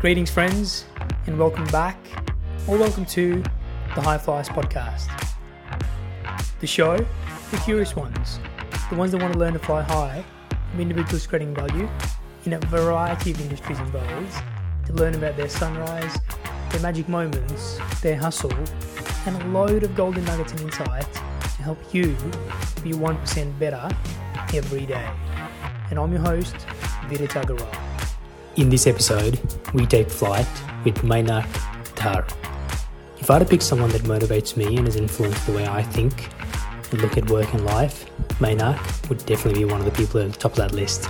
Greetings, friends, and welcome back, or welcome to the High Flyers podcast. The show for curious ones, the ones that want to learn to fly high from individuals creating value in a variety of industries involved, to learn about their sunrise, their magic moments, their hustle, and a load of golden nuggets and insight to help you be 1% better every day. And I'm your host, Vidit Agarwal. In this episode, we take flight with Mainak Dhar. If I had to pick someone that motivates me and has influenced the way I think and look at work and life, Mainak would definitely be one of the people at the top of that list.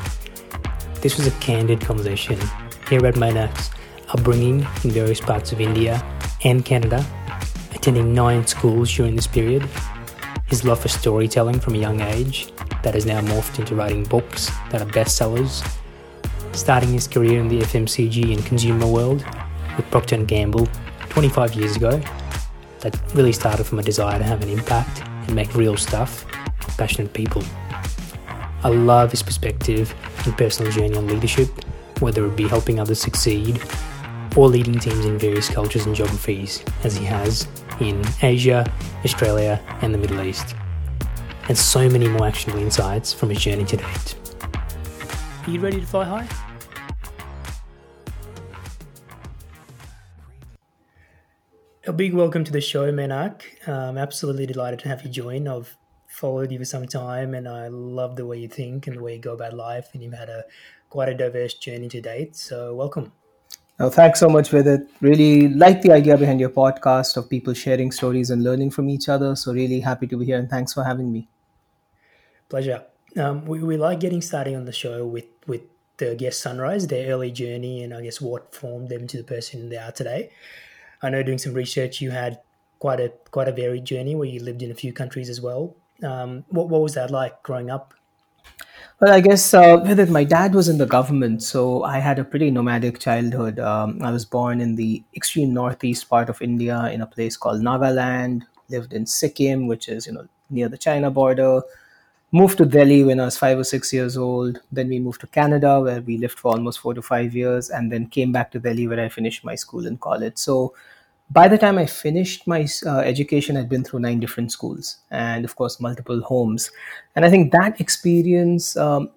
This was a candid conversation. Hear about Mainak's upbringing in various parts of India and Canada, attending nine schools during this period, his love for storytelling from a young age that has now morphed into writing books that are bestsellers, starting his career in the FMCG and consumer world with Procter & Gamble 25 years ago. That really started from a desire to have an impact and make real stuff for passionate people. I love his perspective and personal journey on leadership, whether it be helping others succeed or leading teams in various cultures and geographies, as he has in Asia, Australia, and the Middle East. And so many more actionable insights from his journey to date. Are you ready to fly high? A big welcome to the show, Mainak. I'm absolutely delighted to have you join. I've followed you for some time and I love the way you think and the way you go about life, and you've had a quite a diverse journey to date. So, welcome. Oh, thanks so much, Vidit. Really like the idea behind your podcast of people sharing stories and learning from each other. So, really happy to be here and thanks for having me. Pleasure. Um, we, we like getting started on the show with, with the guest sunrise, their early journey, and I guess what formed them to the person they are today. I know doing some research, you had quite a quite a varied journey where you lived in a few countries as well. Um, what what was that like growing up? Well, I guess uh, my dad was in the government, so I had a pretty nomadic childhood. Um, I was born in the extreme northeast part of India in a place called Nagaland. Lived in Sikkim, which is you know near the China border. Moved to Delhi when I was five or six years old. Then we moved to Canada, where we lived for almost four to five years, and then came back to Delhi, where I finished my school and college. So by the time I finished my uh, education, I'd been through nine different schools and, of course, multiple homes. And I think that experience um,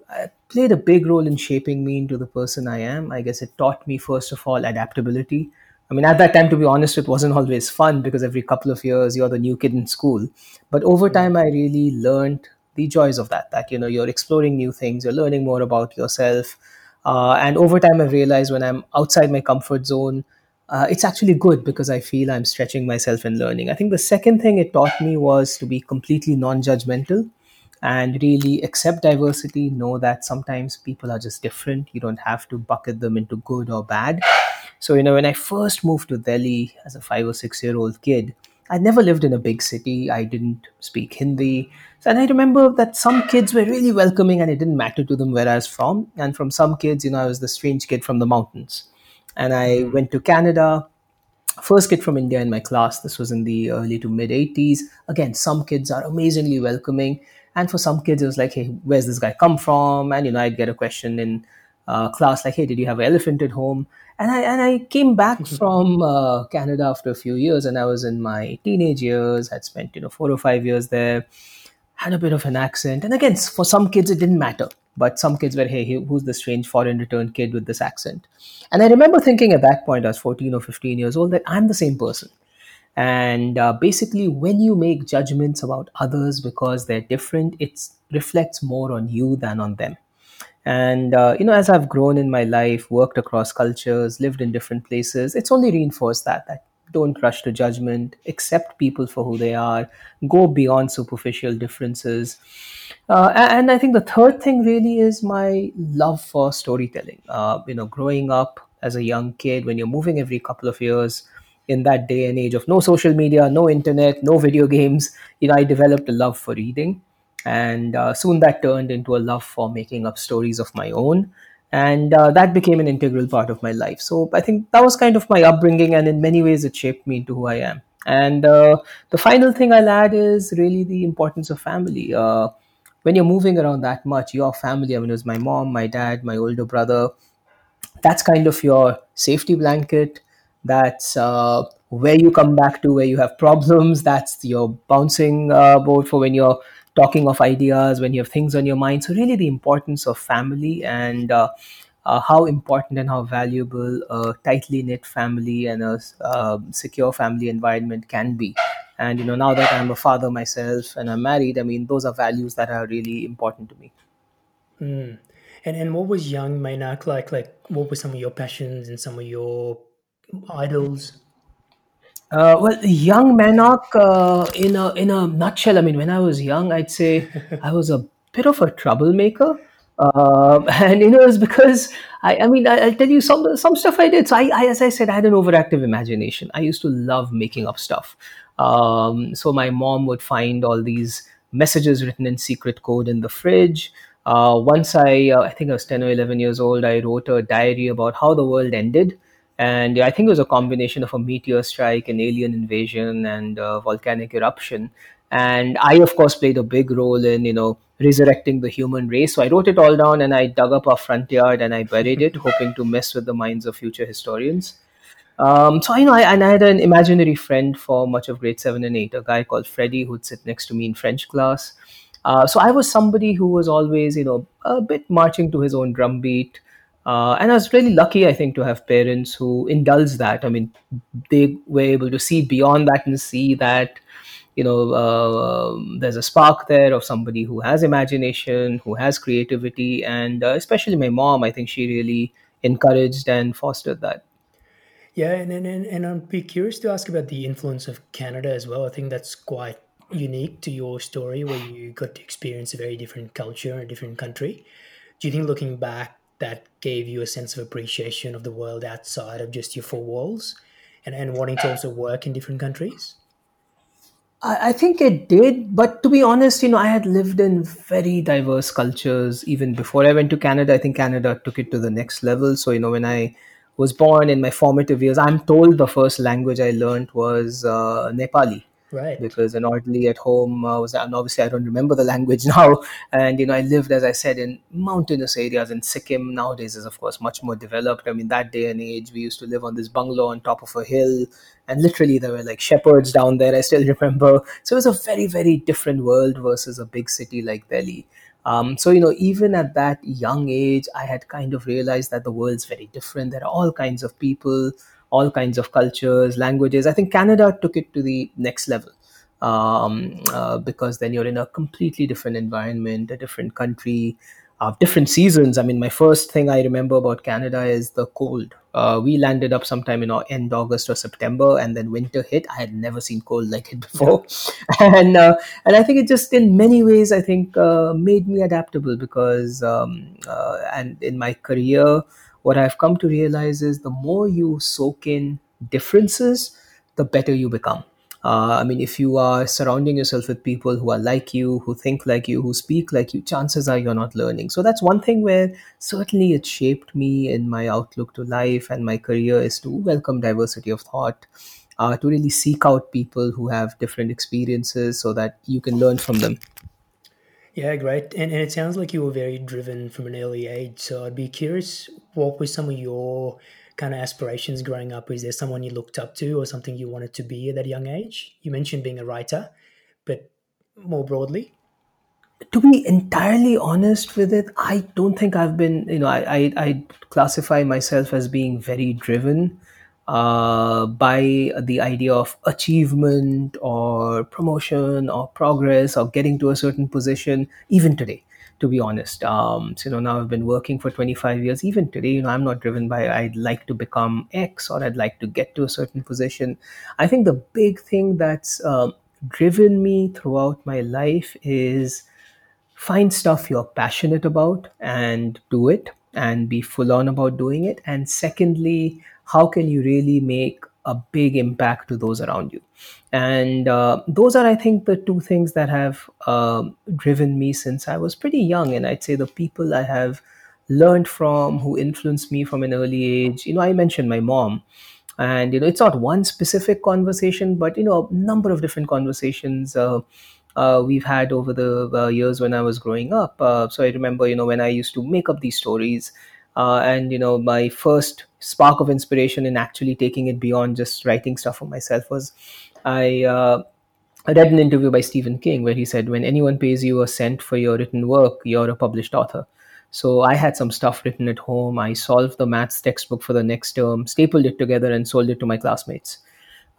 played a big role in shaping me into the person I am. I guess it taught me, first of all, adaptability. I mean, at that time, to be honest, it wasn't always fun because every couple of years you're the new kid in school. But over time, I really learned the joys of that, that, you know, you're exploring new things, you're learning more about yourself. Uh, and over time, I realized when I'm outside my comfort zone, uh, it's actually good because I feel I'm stretching myself and learning. I think the second thing it taught me was to be completely non judgmental and really accept diversity, know that sometimes people are just different. You don't have to bucket them into good or bad. So, you know, when I first moved to Delhi as a five or six year old kid, I never lived in a big city. I didn't speak Hindi. And I remember that some kids were really welcoming and it didn't matter to them where I was from. And from some kids, you know, I was the strange kid from the mountains and I hmm. went to Canada. First kid from India in my class. This was in the early to mid 80s. Again, some kids are amazingly welcoming. And for some kids, it was like, hey, where's this guy come from? And, you know, I'd get a question in uh, class like, hey, did you have an elephant at home? And I, and I came back from uh, Canada after a few years and I was in my teenage years, had spent, you know, four or five years there, had a bit of an accent. And again, for some kids, it didn't matter but some kids were, hey, who's the strange foreign returned kid with this accent? And I remember thinking at that point, I was 14 or 15 years old, that I'm the same person. And uh, basically, when you make judgments about others because they're different, it reflects more on you than on them. And, uh, you know, as I've grown in my life, worked across cultures, lived in different places, it's only reinforced that, that don't rush to judgment, accept people for who they are, go beyond superficial differences. Uh, and I think the third thing really is my love for storytelling. Uh, you know, growing up as a young kid, when you're moving every couple of years in that day and age of no social media, no internet, no video games, you know, I developed a love for reading. And uh, soon that turned into a love for making up stories of my own. And uh, that became an integral part of my life. So i think that was kind of my upbringing and in many ways it shaped me into who i am. And uh, the final thing i'll add is really the importance of family. Uh, when you're moving around that much your family i mean it was my mom my dad my older brother that's kind of your safety blanket. That's uh, where you come back to where you have problems. That's your bouncing uh, board for when you're talking of ideas when you have things on your mind so really the importance of family and uh, uh, how important and how valuable a tightly knit family and a uh, secure family environment can be and you know now that i'm a father myself and i'm married i mean those are values that are really important to me Mm. And and what was young Mainak like? Like, what were some of your passions and some of your idols? Uh, well, young Mainak, uh, in a in a nutshell, I mean, when I was young, I'd say I was a bit of a troublemaker, uh, and you know, it's because I, I mean, I, I'll tell you some some stuff I did. So, I, I, as I said, I had an overactive imagination. I used to love making up stuff. Um, so, my mom would find all these messages written in secret code in the fridge. Uh, once I, uh, I think I was ten or eleven years old, I wrote a diary about how the world ended and I think it was a combination of a meteor strike, an alien invasion, and a volcanic eruption. And I, of course, played a big role in you know resurrecting the human race. So I wrote it all down and I dug up our front yard and I buried it, hoping to mess with the minds of future historians. Um, so you know, I, and I had an imaginary friend for much of grade seven and eight, a guy called Freddie who'd sit next to me in French class. Uh, so I was somebody who was always, you know, a bit marching to his own drumbeat. Uh, and I was really lucky, I think, to have parents who indulged that. I mean, they were able to see beyond that and see that, you know, uh, there's a spark there of somebody who has imagination, who has creativity, and uh, especially my mom. I think she really encouraged and fostered that. Yeah, and, and and and I'd be curious to ask about the influence of Canada as well. I think that's quite unique to your story, where you got to experience a very different culture, a different country. Do you think, looking back, that gave you a sense of appreciation of the world outside of just your four walls, and and wanting to also work in different countries? I, I think it did, but to be honest, you know, I had lived in very diverse cultures even before I went to Canada. I think Canada took it to the next level. So, you know, when I was born in my formative years, I'm told the first language I learned was uh, Nepali Right. because an orderly at home uh, was and obviously I don't remember the language now. And you know I lived as I said in mountainous areas in Sikkim. Nowadays is of course much more developed. I mean that day and age we used to live on this bungalow on top of a hill. And literally there were like shepherds down there I still remember. So it was a very very different world versus a big city like Delhi. Um, so you know even at that young age I had kind of realized that the world's very different. There are all kinds of people all kinds of cultures, languages. I think Canada took it to the next level um, uh, because then you're in a completely different environment, a different country, uh, different seasons. I mean, my first thing I remember about Canada is the cold. Uh, we landed up sometime in uh, end August or September, and then winter hit. I had never seen cold like it before, and uh, and I think it just in many ways I think uh, made me adaptable because um, uh, and in my career what I've come to realize is the more you soak in differences, the better you become. Uh, I mean, if you are surrounding yourself with people who are like you, who think like you, who speak like you, chances are you're not learning. So that's one thing where certainly it shaped me in my outlook to life and my career is to welcome diversity of thought, uh, to really seek out people who have different experiences so that you can learn from them. Yeah, great. And, and it sounds like you were very driven from an early age. So I'd be curious, what were some of your kind of aspirations growing up? Is there someone you looked up to or something you wanted to be at that young age? You mentioned being a writer, but more broadly? to be entirely honest Vidit, I don't think I've been, you know, I, I, I classify myself as being very driven uh, by the idea of achievement or promotion or progress or getting to a certain position, even today. To be honest, um, so you know now I've been working for 25 years. Even today, you know I'm not driven by I'd like to become X or I'd like to get to a certain position. I think the big thing that's um, driven me throughout my life is find stuff you're passionate about and do it and be full on about doing it and secondly how can you really make a big impact to those around you? And uh, those are i think the two things that have um driven me since i was pretty young. And i'd say the people i have learned from who influenced me from an early age you know i mentioned my mom. And you know it's not one specific conversation but you know a number of different conversations uh, uh, we've had over the uh, years when I was growing up. Uh, so I remember, you know, when I used to make up these stories, Uh, and you know, my first spark of inspiration in actually taking it beyond just writing stuff for myself was I. Uh, I read an interview by Stephen King where he said, When anyone pays you a cent for your written work, you're a published author. So I had some stuff written at home. I solved the maths textbook for the next term, stapled it together, and sold it to my classmates.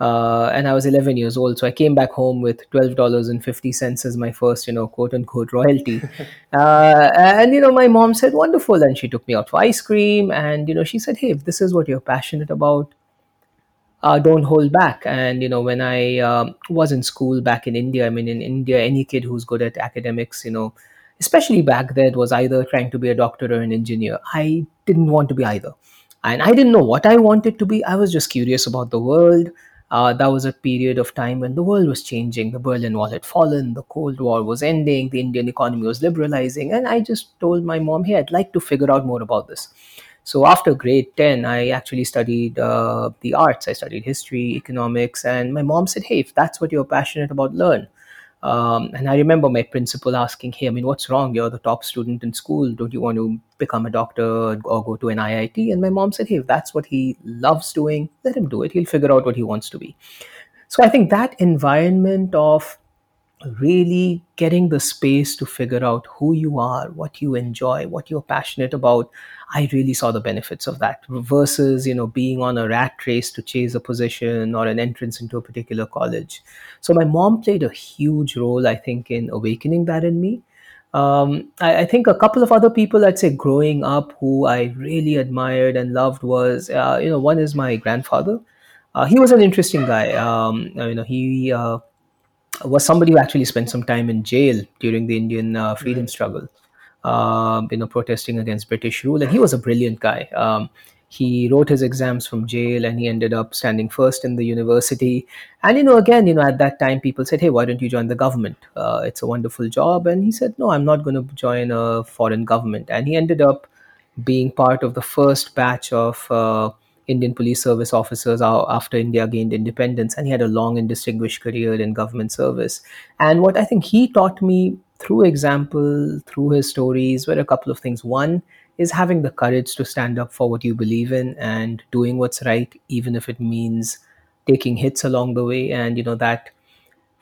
Uh, and I was 11 years old, so I came back home with $12.50 as my first, you know, quote unquote royalty. uh, and, you know, my mom said, wonderful. And she took me out for ice cream. And, you know, she said, hey, if this is what you're passionate about, uh, don't hold back. And, you know, when I um, was in school back in India, I mean, in India, any kid who's good at academics, you know, especially back then, was either trying to be a doctor or an engineer. I didn't want to be either. And I didn't know what I wanted to be. I was just curious about the world. Uh, that was a period of time when the world was changing. The Berlin Wall had fallen, the Cold War was ending, the Indian economy was liberalizing. And I just told my mom, hey, I'd like to figure out more about this. So after grade 10, I actually studied uh, the arts. I studied history, economics. And my mom said, hey, if that's what you're passionate about, learn. Um, and I remember my principal asking, Hey, I mean, what's wrong? You're the top student in school. Don't you want to become a doctor or go to an IIT? And my mom said, Hey, if that's what he loves doing, let him do it. He'll figure out what he wants to be. So I think that environment of really getting the space to figure out who you are, what you enjoy, what you're passionate about, I really saw the benefits of that versus, you know, being on a rat race to chase a position or an entrance into a particular college. So my mom played a huge role, I think, in awakening that in me. Um, I, I, think a couple of other people I'd say growing up who I really admired and loved was, uh, you know, one is my grandfather. Uh, he was an interesting guy. Um, you know, he uh, was somebody who actually spent some time in jail during the Indian uh, freedom struggle, um, you know, protesting against British rule. And he was a brilliant guy. Um, he wrote his exams from jail and he ended up standing first in the university. And, you know, again, you know, at that time, people said, hey, why don't you join the government? Uh, it's a wonderful job. And he said, no, I'm not going to join a foreign government. And he ended up being part of the first batch of uh, Indian police service officers after India gained independence, and he had a long and distinguished career in government service. And what I think he taught me through example, through his stories, were a couple of things. One is having the courage to stand up for what you believe in and doing what's right, even if it means taking hits along the way. And you know that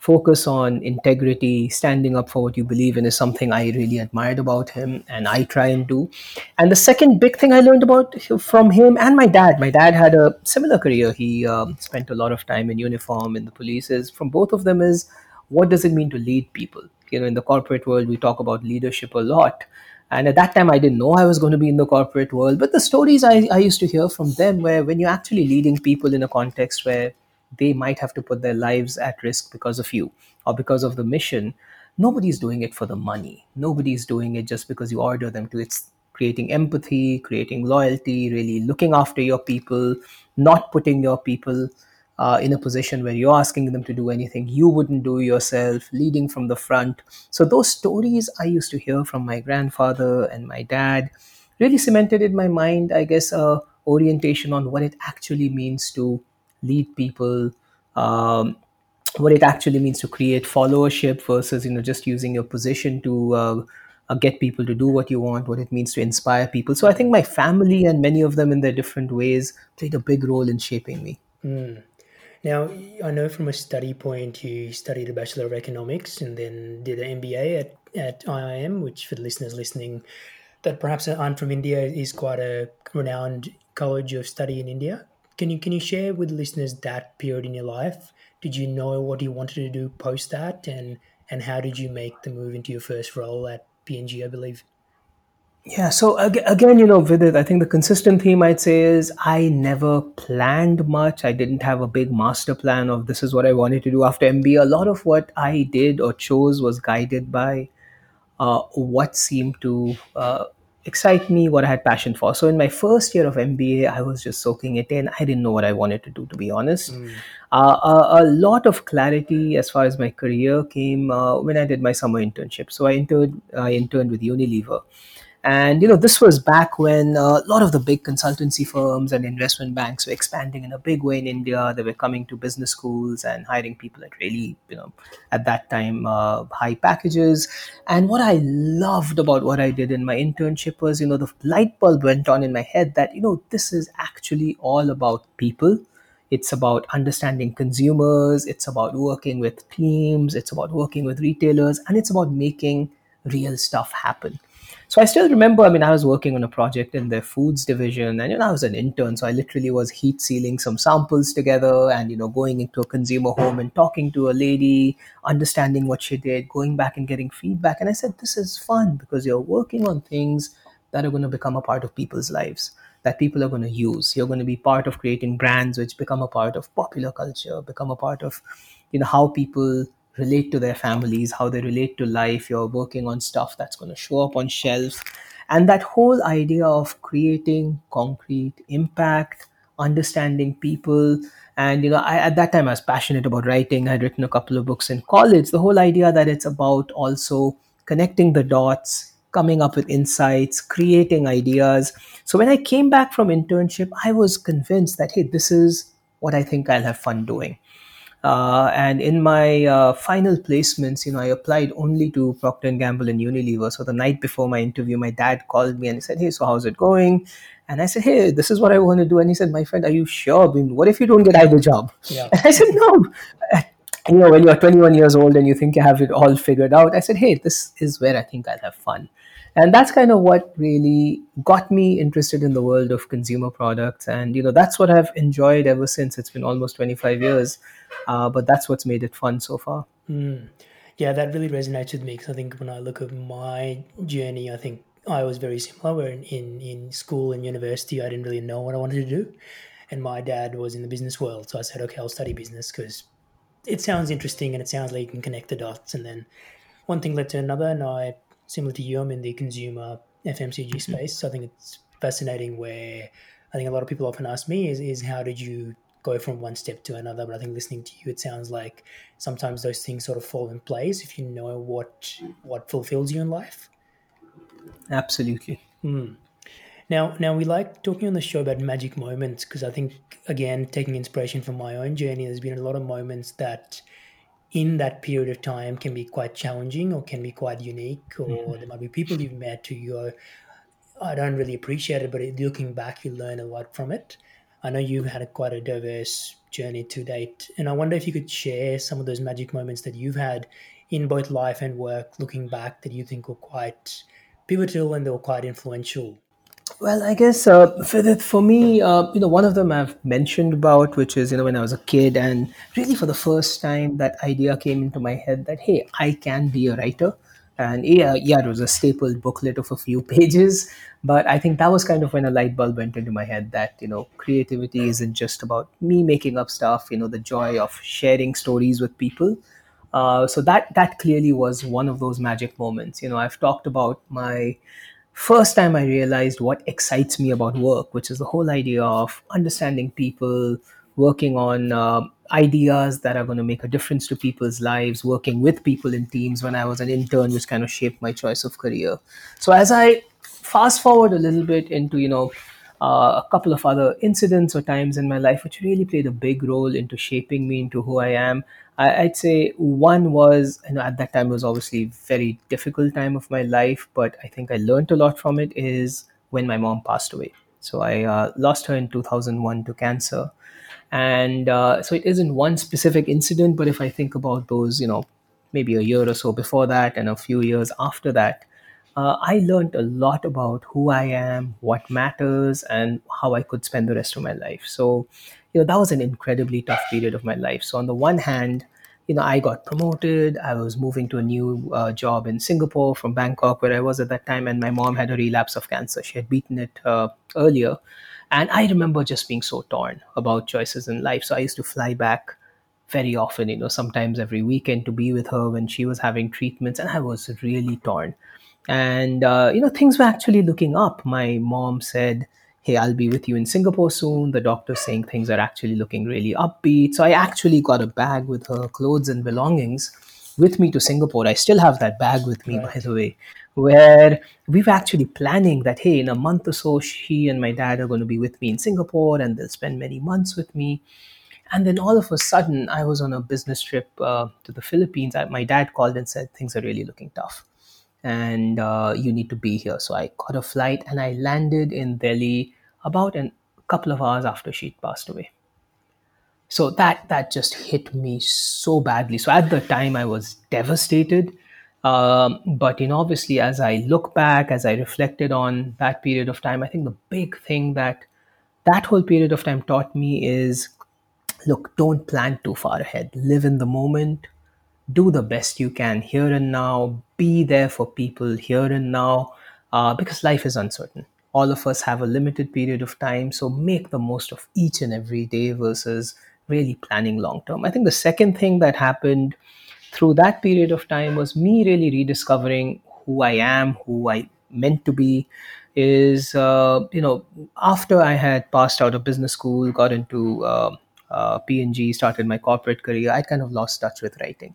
focus on integrity, standing up for what you believe in is something I really admired about him and I try and do. And the second big thing I learned about from him and my dad, my dad had a similar career. He um, spent a lot of time in uniform in the police. Is from both of them is what does it mean to lead people? You know, in the corporate world, we talk about leadership a lot. And at that time, I didn't know I was going to be in the corporate world. But the stories I, I used to hear from them where when you're actually leading people in a context where they might have to put their lives at risk because of you or because of the mission nobody's doing it for the money nobody's doing it just because you order them to it's creating empathy creating loyalty really looking after your people not putting your people uh, in a position where you're asking them to do anything you wouldn't do yourself leading from the front so those stories i used to hear from my grandfather and my dad really cemented in my mind i guess a orientation on what it actually means to lead people, um, what it actually means to create followership versus you know just using your position to uh, uh, get people to do what you want, what it means to inspire people. So I think my family and many of them in their different ways played a big role in shaping me. Mm. Now, I know from a study point, you studied a Bachelor of Economics and then did an MBA at, at IIM, which for the listeners listening that perhaps aren't from India is quite a renowned college of study in India. Can you can you share with listeners that period in your life? Did you know what you wanted to do post that, and and how did you make the move into your first role at P&G? I believe. Yeah, so again, you know, Vidit, I think the consistent theme I'd say is I never planned much. I didn't have a big master plan of this is what I wanted to do after MBA. A lot of what I did or chose was guided by uh, what seemed to uh, excite me, what I had passion for. So in my first year of MBA, I was just soaking it in. I didn't know what I wanted to do, to be honest. Mm. Uh, a, a, lot of clarity as far as my career came uh, when I did my summer internship. So I interned, I interned with Unilever. And you know, this was back when uh, a lot of the big consultancy firms and investment banks were expanding in a big way in India. They were coming to business schools and hiring people at really, you know, at that time, uh, high packages. And what I loved about what I did in my internship was, you know, the light bulb went on in my head that, you know, this is actually all about people. It's about understanding consumers. It's about working with teams. It's about working with retailers. And it's about making real stuff happen. So I still remember, I mean, I was working on a project in their foods division and, you know, I was an intern. So I literally was heat sealing some samples together and, you know, going into a consumer home and talking to a lady, understanding what she did, going back and getting feedback. And I said, this is fun because you're working on things that are going to become a part of people's lives that people are going to use. You're going to be part of creating brands which become a part of popular culture, become a part of, you know, how people relate to their families, how they relate to life. You're working on stuff that's going to show up on shelves. And that whole idea of creating concrete impact, understanding people. And, you know, I, at that time, I was passionate about writing. I'd written a couple of books in college. The whole idea that it's about also connecting the dots, coming up with insights, creating ideas. So when I came back from internship, I was convinced that, hey, this is what I think I'll have fun doing. Uh, and in my uh, final placements, you know, I applied only to Procter and Gamble and Unilever. So the night before my interview, my dad called me and he said, "Hey, so how's it going?" And I said, "Hey, this is what I want to do." And he said, "My friend, are you sure? I mean, what if you don't get either job?" Yeah. And I said, "No." You know, when you're 21 years old and you think you have it all figured out, I said, "Hey, this is where I think I'll have fun." And that's kind of what really got me interested in the world of consumer products. And you know that's what i've enjoyed ever since. It's been almost 25 years. Uh, but that's what's made it fun so far. Mm. yeah that really resonates with me because i think when i look at my journey i think i was very similar. Where in, in, in school and university i didn't really know what i wanted to do. And my dad was in the business world. So i said okay i'll study business because it sounds interesting and it sounds like you can connect the dots. And then one thing led to another and i similar to you, I'm in the consumer FMCG mm-hmm. space. So I think it's fascinating where I think a lot of people often ask me is, is how did you go from one step to another? But I think listening to you, it sounds like sometimes those things sort of fall in place if you know what what fulfills you in life. Absolutely. Mm. Now, now we like talking on the show about magic moments because I think again, taking inspiration from my own journey, there's been a lot of moments that in that period of time can be quite challenging or can be quite unique or mm-hmm. there might be people you've met who you go i don't really appreciate it but looking back you learn a lot from it i know you've had a, quite a diverse journey to date and i wonder if you could share some of those magic moments that you've had in both life and work looking back that you think were quite pivotal and they were quite influential well, I guess uh, for, the, for me, uh, you know, one of them I've mentioned about, which is, you know, when I was a kid, and really for the first time, that idea came into my head that, hey, I can be a writer. And yeah, yeah, it was a stapled booklet of a few pages. But I think that was kind of when a light bulb went into my head that, you know, creativity isn't just about me making up stuff, you know, the joy of sharing stories with people. Uh, so that that clearly was one of those magic moments. You know, I've talked about my first time I realized what excites me about work, which is the whole idea of understanding people, working on uh, ideas that are going to make a difference to people's lives, working with people in teams when I was an intern, which kind of shaped my choice of career. So as I fast forward a little bit into, you know, uh, a couple of other incidents or times in my life which really played a big role into shaping me into who I am. I, would say one was, you know, at that time was obviously very difficult time of my life, but I think I learned a lot from it. Is when my mom passed away. So I uh, lost her in 2001 to cancer, and uh, so it isn't one specific incident. But if I think about those, you know, maybe a year or so before that, and a few years after that, uh, I learned a lot about who I am, what matters, and how I could spend the rest of my life. So, you know, that was an incredibly tough period of my life. So, on the one hand, you know, I got promoted. I was moving to a new uh, job in Singapore from Bangkok, where I was at that time, and my mom had a relapse of cancer. She had beaten it uh, earlier. And I remember just being so torn about choices in life. So I used to fly back very often, you know, sometimes every weekend to be with her when she was having treatments. And I was really torn and uh, you know things were actually looking up my mom said hey i'll be with you in singapore soon the doctor saying things are actually looking really upbeat so i actually got a bag with her clothes and belongings with me to singapore i still have that bag with me right. by the way where we were actually planning that, hey, in a month or so, she and my dad are going to be with me in Singapore and they'll spend many months with me. And then all of a sudden, I was on a business trip uh, to the Philippines. I, my dad called and said, things are really looking tough and uh, you need to be here. So I caught a flight and I landed in Delhi about a couple of hours after she'd passed away. So that that just hit me so badly. So at the time I was devastated. Um, but you know, obviously, as I look back, as I reflected on that period of time, I think the big thing that that whole period of time taught me is look, don't plan too far ahead. Live in the moment. Do the best you can here and now. Be there for people here and now uh, because life is uncertain. All of us have a limited period of time, so make the most of each and every day versus really planning long term. I think the second thing that happened through that period of time was me really rediscovering who I am, who I meant to be. Is uh, you know after I had passed out of business school, got into uh, uh, P&G, started my corporate career, I kind of lost touch with writing.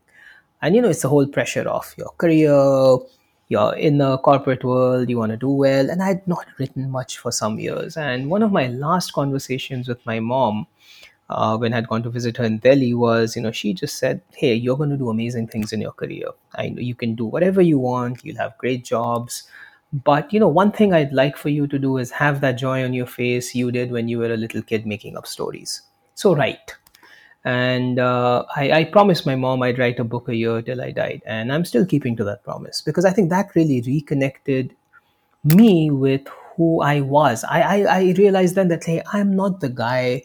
And you know, it's the whole pressure of your career, you're in the corporate world, you want to do well. And I'd not written much for some years. And one of my last conversations with my mom, uh, when I'd gone to visit her in Delhi, was, you know, she just said, Hey, you're going to do amazing things in your career. I know you can do whatever you want, you'll have great jobs. But, you know, one thing I'd like for you to do is have that joy on your face you did when you were a little kid making up stories. So write and uh, I, I, promised my mom I'd write a book a year till I died, and I'm still keeping to that promise because I think that really reconnected me with who I was. I, I, I realized then that hey, I'm not the guy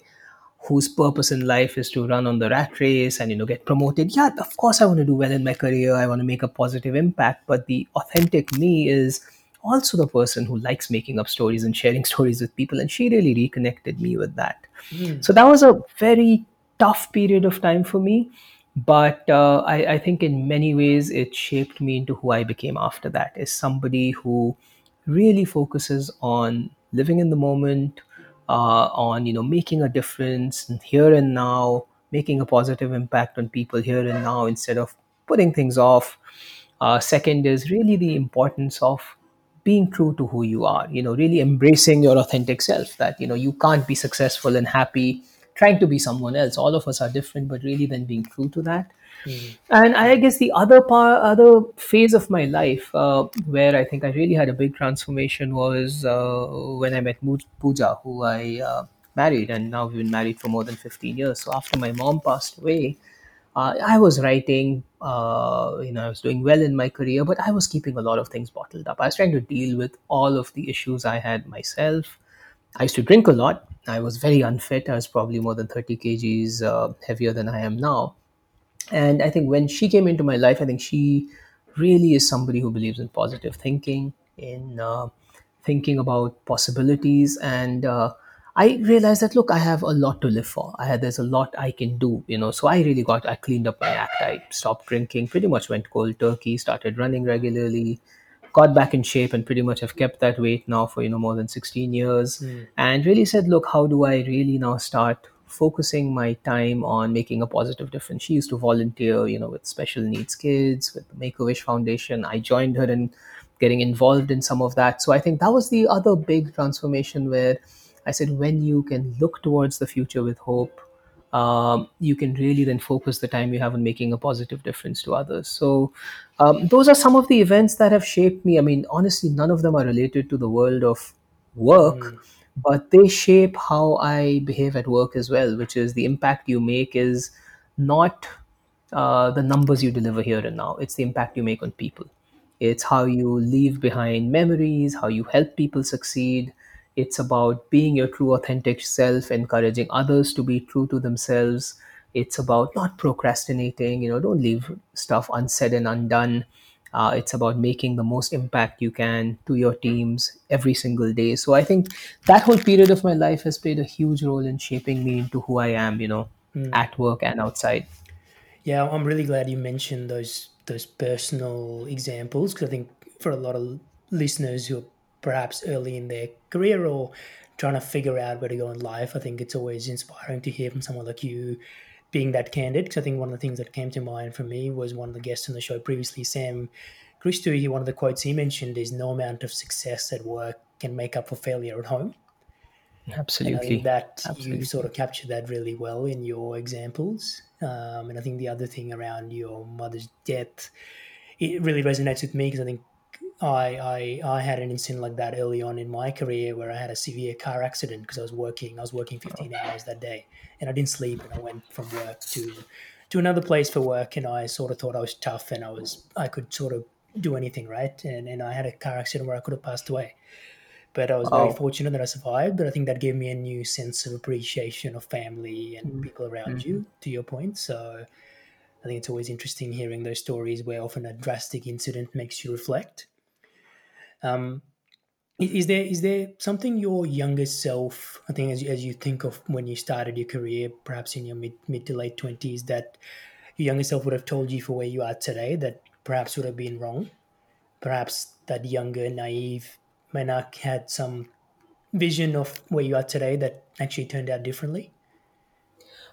whose purpose in life is to run on the rat race and you know get promoted. Yeah, of course I want to do well in my career. I want to make a positive impact, but the authentic me is also the person who likes making up stories and sharing stories with people and she really reconnected me with that mm. so that was a very tough period of time for me but uh, I, I, think in many ways it shaped me into who i became after that. Is somebody who really focuses on living in the moment uh, on you know making a difference here and now making a positive impact on people here and now instead of putting things off uh, second is really the importance of being true to who you are you know really embracing your authentic self that you know you can't be successful and happy trying to be someone else. All of us are different, but really then being true to that. Mm. And I guess the other part, other phase of my life uh, where I think I really had a big transformation was uh, when I met Pooja, who I uh, married, and now we've been married for more than 15 years. So after my mom passed away, uh, I was writing, uh, you know, I was doing well in my career, but I was keeping a lot of things bottled up. I was trying to deal with all of the issues I had myself. I used to drink a lot. I was very unfit. I was probably more than 30 kgs uh, heavier than I am now. And I think when she came into my life, I think she really is somebody who believes in positive thinking, in uh, thinking about possibilities. And uh, I realized that, look, I have a lot to live for. Had, there's a lot I can do, you know. So I really got, I cleaned up my act. I stopped drinking, pretty much went cold turkey, started running regularly, got back in shape and pretty much have kept that weight now for you know more than 16 years. Mm. and really said look how do i really now start focusing my time on making a positive difference? She used to volunteer you know with special needs kids with the make-a-wish foundation. I joined her in getting involved in some of that. So i think that was the other big transformation where i said when you can look towards the future with hope um, you can really then focus the time you have on making a positive difference to others. So, um, those are some of the events that have shaped me. I mean, honestly, none of them are related to the world of work, mm. but they shape how I behave at work as well, which is the impact you make is not uh, the numbers you deliver here and now, it's the impact you make on people. It's how you leave behind memories, how you help people succeed, it's about being your true, authentic self, encouraging others to be true to themselves. It's about not procrastinating, you know, don't leave stuff unsaid and undone. Uh, it's about making the most impact you can to your teams every single day. So I think that whole period of my life has played a huge role in shaping me into who I am, you know, mm. at work and outside. Yeah, I'm really glad you mentioned those those personal examples because I think for a lot of listeners who are perhaps early in their career or trying to figure out where to go in life. I think it's always inspiring to hear from someone like you being that candid. Because I think one of the things that came to mind for me was one of the guests on the show previously, Sam Chris Toohey, one of the quotes he mentioned is no amount of success at work can make up for failure at home. Absolutely. And I think that Absolutely. you sort of captured that really well in your examples. Um, and I think the other thing around your mother's death, it really resonates with me because I think I, I I had an incident like that early on in my career where I had a severe car accident because I was working. I was working 15 hours that day, and I didn't sleep. And I went from work to to another place for work, and I sort of thought I was tough and I was I could sort of do anything, right? And and I had a car accident where I could have passed away. But I was very Oh. fortunate that I survived. But I think that gave me a new sense of appreciation of family and mm-hmm. people around you, mm-hmm. to your point. So I think it's always interesting hearing those stories where often a drastic incident makes you reflect. Um, is there is there something your younger self, I think, as you, as you think of when you started your career, perhaps in your mid mid to late twenties, that your younger self would have told you for where you are today that perhaps would have been wrong? Perhaps that younger, naive Mainak had some vision of where you are today that actually turned out differently.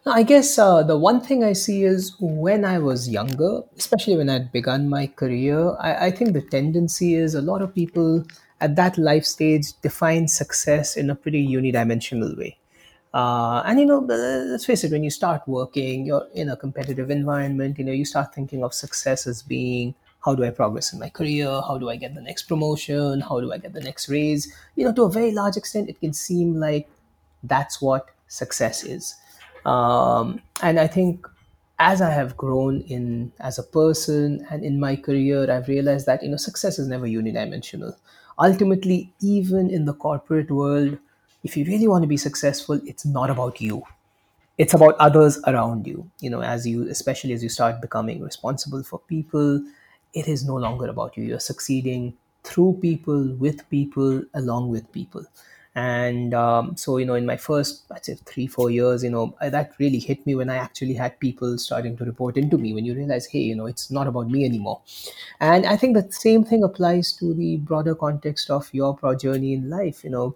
I guess uh, the one thing I see is when I was younger, especially when I'd begun my career, I, I think the tendency is a lot of people at that life stage define success in a pretty unidimensional way. Uh, and you know, uh, let's face it, when you start working, you're in a competitive environment, you know, you start thinking of success as being how do I progress in my career? How do I get the next promotion? How do I get the next raise? You know, to a very large extent, it can seem like that's what success is. Um, and I think as I have grown in as a person and in my career, I've realized that you know success is never unidimensional. Ultimately, even in the corporate world, if you really want to be successful, it's not about you. It's about others around you. You know as you especially as you start becoming responsible for people it is no longer about you. You're succeeding through people with people along with people and um, so you know in my first i'd say three four years you know I- that really hit me when i actually had people starting to report into me when you realize hey you know it's not about me anymore and i think the same thing applies to the broader context of your pro journey in life you know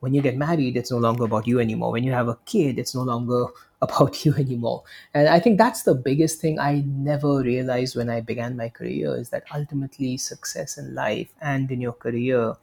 when you get married, it's no longer about you anymore. When you have a kid, it's no longer about you anymore. And I think that's the biggest thing I never realized when I began my career is that ultimately success in life and in your career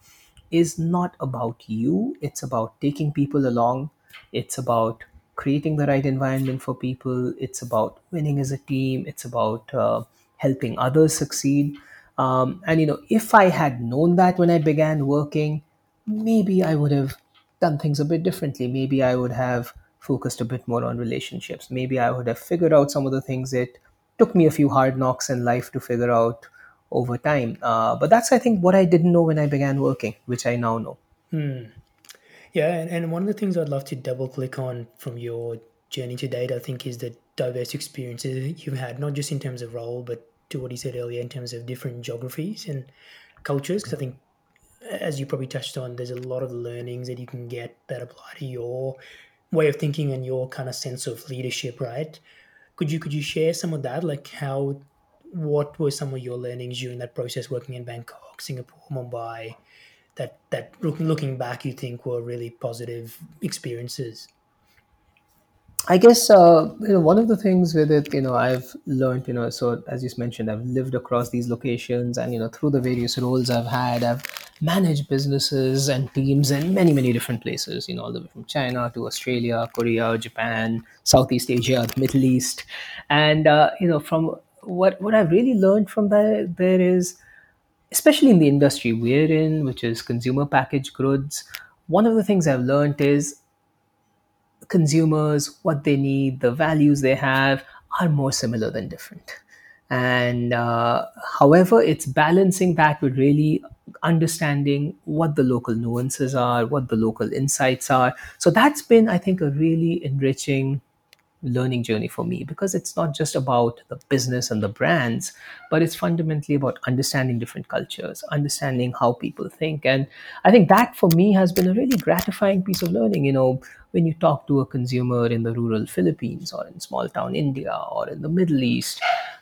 is not about you. It's about taking people along. It's about creating the right environment for people. It's about winning as a team. It's about uh, helping others succeed. Um, and you know, if I had known that when I began working, maybe I would have done things a bit differently. Maybe I would have focused a bit more on relationships. Maybe I would have figured out some of the things that took me a few hard knocks in life to figure out over time. Uh, but that's, I think, what I didn't know when I began working, which I now know. Yeah, and, and one of the things I'd love to double click on from your journey to date, I think, is the diverse experiences you've had, not just in terms of role, but to what you said earlier, in terms of different geographies and cultures. Because I think, as you probably touched on, there's a lot of learnings that you can get that apply to your way of thinking and your kind of sense of leadership, right? Could you could you share some of that, like how, what were some of your learnings during that process working in Bangkok, Singapore, Mumbai? that that looking back you think were really positive experiences I guess uh, you know one of the things Vidit, you know, I've learned, you know, so as you mentioned, I've lived across these locations, and you know, through the various roles I've had, I've managed businesses and teams in many, many different places. You know, all the way from China to Australia, Korea, Japan, Southeast Asia, the Middle East, and uh, you know, from what what I've really learned from that there is especially in the industry we're in, which is consumer packaged goods, one of the things I've learned is consumers, what they need, the values they have are more similar than different. And uh, however, it's balancing that with really understanding what the local nuances are, what the local insights are. So that's been, I think, a really enriching learning journey for me because it's not just about the business and the brands, but it's fundamentally about understanding different cultures, understanding how people think. And I think that for me has been a really gratifying piece of learning. You know, when you talk to a consumer in the rural Philippines or in small town India or in the Middle East,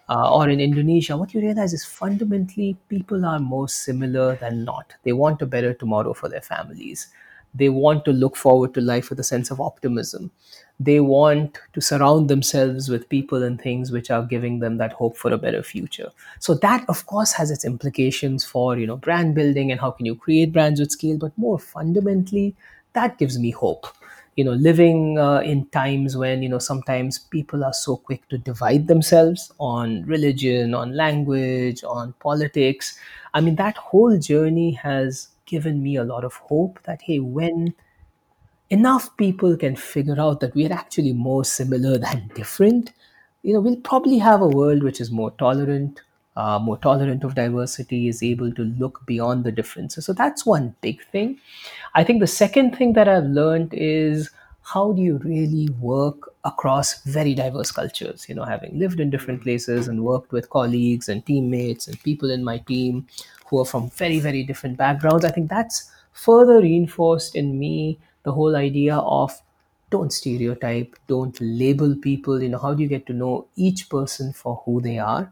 uh, or in Indonesia, what you realize is fundamentally people are more similar than not. They want a better tomorrow for their families They want to look forward to life with a sense of optimism. They want to surround themselves with people and things which are giving them that hope for a better future. So that, of course, has its implications for you know brand building and how can you create brands with scale. But more fundamentally, that gives me hope you know living uh, in times when you know sometimes people are so quick to divide themselves on religion on language on politics i mean that whole journey has given me a lot of hope that hey when enough people can figure out that we're actually more similar than different, you know, we'll probably have a world which is more tolerant, uh, more tolerant of diversity, is able to look beyond the differences. So that's one big thing. I think the second thing that I've learned is how do you really work across very diverse cultures? You know, having lived in different places and worked with colleagues and teammates and people in my team who are from very, very different backgrounds, I think that's further reinforced in me the whole idea of don't stereotype, don't label people. You know, how do you get to know each person for who they are?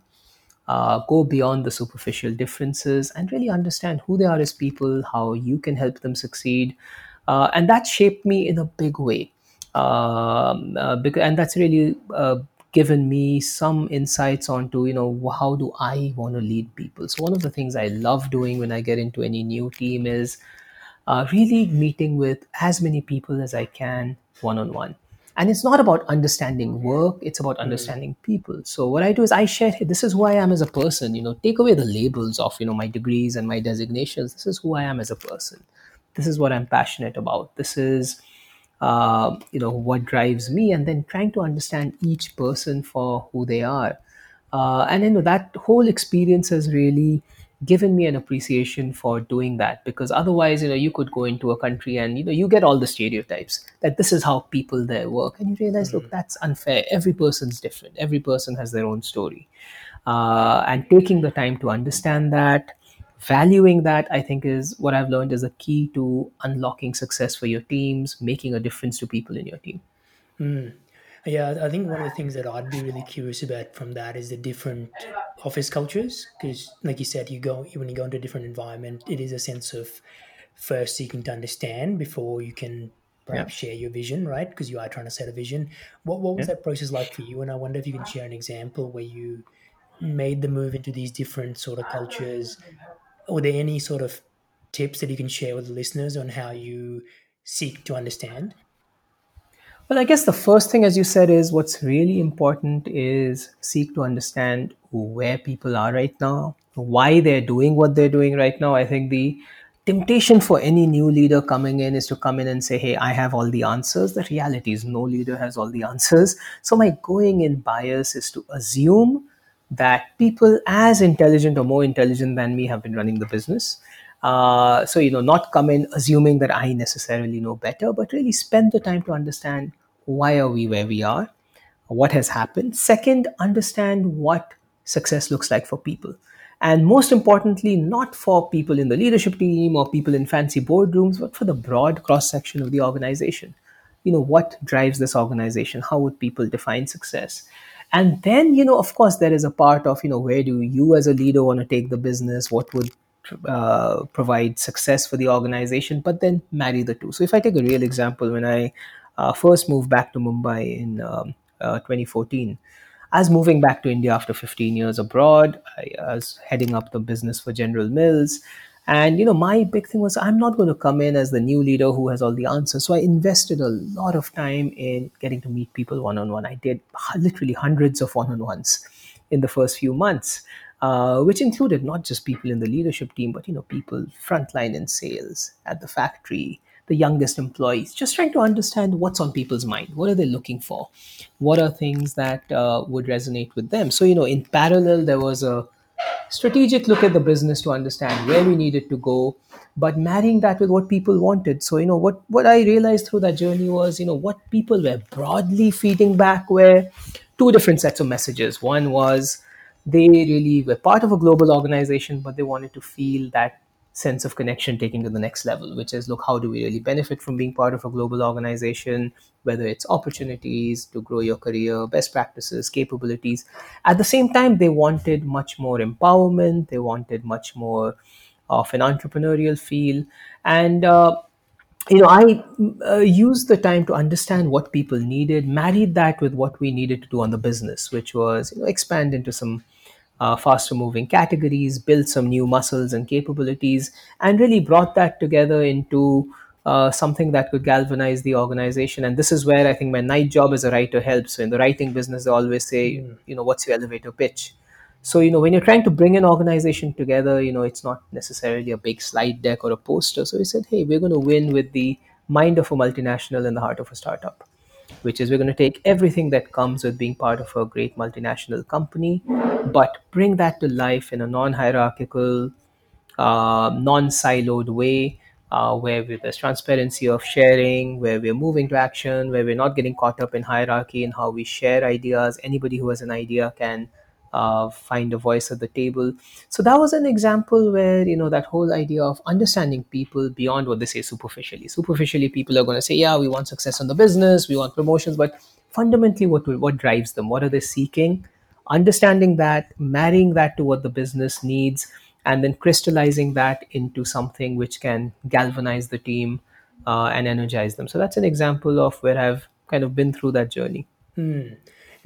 Uh, go beyond the superficial differences and really understand who they are as people, how you can help them succeed. Uh, and that shaped me in a big way. Um, uh, because, and that's really uh, given me some insights onto, you know, how do I want to lead people. So one of the things I love doing when I get into any new team is uh, really meeting with as many people as I can one on one. And it's not about understanding work, it's about understanding people. So what I do is I share hey, this is who I am as a person, you know, take away the labels of, you know, my degrees and my designations. This is who I am as a person. This is what I'm passionate about. This is uh, you know what drives me and then trying to understand each person for who they are uh, and you know that whole experience has really given me an appreciation for doing that because otherwise you know you could go into a country and you know you get all the stereotypes that this is how people there work. And you realize look that's unfair. Every person's different. Every person has their own story. Uh, and taking the time to understand that valuing that i think is what i've learned is a key to unlocking success for your teams making a difference to people in your team Yeah, I think one of the things that I'd be really curious about from that is the different office cultures. Because, like you said, you go when you go into a different environment, it is a sense of first seeking to understand before you can yeah perhaps share your vision, right? Because you are trying to set a vision. What what was yeah that process like for you? And I wonder if you can share an example where you made the move into these different sort of cultures. Were there any sort of tips that you can share with the listeners on how you seek to understand? Well, I guess the first thing, as you said, is what's really important is seek to understand where people are right now, why they're doing what they're doing right now. I think the temptation for any new leader coming in is to come in and say, Hey, I have all the answers. The reality is, no leader has all the answers. So, my going in bias is to assume that people as intelligent or more intelligent than me have been running the business. Uh, so, you know, not come in assuming that I necessarily know better, but really spend the time to understand why are we where we are, what has happened. Second, understand what success looks like for people. And most importantly, not for people in the leadership team or people in fancy boardrooms, but for the broad cross section of the organization. You know what drives this organization? How would people define success? And then you know of course there is a part of you know where do you as a leader want to take the business? What would uh, provide success for the organization? But then marry the two. So if i take a real example when i first moved back to mumbai in um, uh, 2014 I was moving back to India after 15 years abroad. I, I was heading up the business for General Mills. And, you know, my big thing was I'm not going to come in as the new leader who has all the answers. So I invested a lot of time in getting to meet people one on one. I did literally hundreds of one on ones in the first few months. Uh, which included not just people in the leadership team, but you know people frontline in sales at the factory, the youngest employees, just trying to understand what's on people's mind. What are they looking for? What are things that uh, would resonate with them? So, you know, in parallel, there was a strategic look at the business to understand where we needed to go, but marrying that with what people wanted. So, you know, what, what I realized through that journey was, you know, what people were broadly feeding back were two different sets of messages. One was they really were part of a global organization, but they wanted to feel that sense of connection taken to the next level, which is look, how do we really benefit from being part of a global organization, whether it's opportunities to grow your career, best practices, capabilities. At the same time, they wanted much more empowerment, they wanted much more of an entrepreneurial feel. And uh, you know, I uh, used the time to understand what people needed, married that with what we needed to do on the business, which was you know, expand into some uh, faster moving categories, build some new muscles and capabilities, and really brought that together into uh, something that could galvanize the organization. And this is where I think my night job as a writer helps. So in the writing business, they always say, you know, what's your elevator pitch? So, you know, when you're trying to bring an organization together, you know, it's not necessarily a big slide deck or a poster. So we said, hey, we're going to win with the mind of a multinational in the heart of a startup, which is we're going to take everything that comes with being part of a great multinational company, but bring that to life in a non hierarchical, uh, non-siloed way uh, where there's transparency of sharing where we're moving to action where we're not getting caught up in hierarchy and how we share ideas. Anybody who has an idea can uh, find a voice at the table. So that was an example where you know that whole idea of understanding people beyond what they say superficially. Superficially people are going to say yeah we want success in the business we want promotions but fundamentally what what drives them? What are they seeking? Understanding that marrying that to what the business needs and then crystallizing that into something which can galvanize the team uh, and energize them. So that's an example of where I've kind of been through that journey.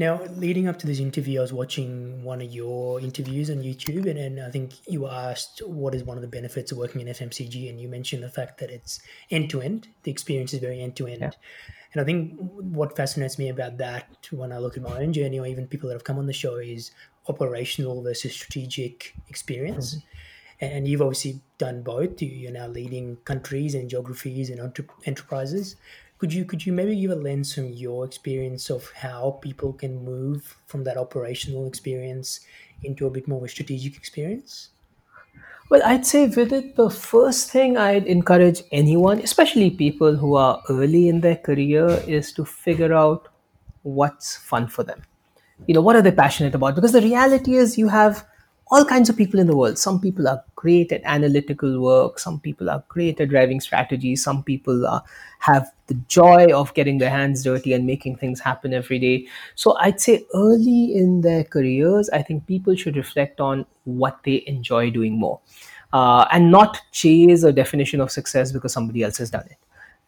Now, leading up to this interview, I was watching one of your interviews on YouTube, and, and I think you were asked what is one of the benefits of working in FMCG, and you mentioned the fact that it's end to end. The experience is very end to end. And I think what fascinates me about that when I look at my own journey, or even people that have come on the show, is operational versus strategic experience. Mm-hmm. And you've obviously done both. You're now leading countries and geographies and entre- enterprises. Could you could you maybe give a lens from your experience of how people can move from that operational experience into a bit more of a strategic experience? Well, I'd say with it, the first thing I'd encourage anyone, especially people who are early in their career, is to figure out what's fun for them. You know, what are they passionate about? Because the reality is, you have all kinds of people in the world. Some people are great at analytical work. Some people are great at driving strategies. Some people are, have the joy of getting their hands dirty and making things happen every day. So I'd say early in their careers, I think people should reflect on what they enjoy doing more. Uh, and not chase a definition of success because somebody else has done it.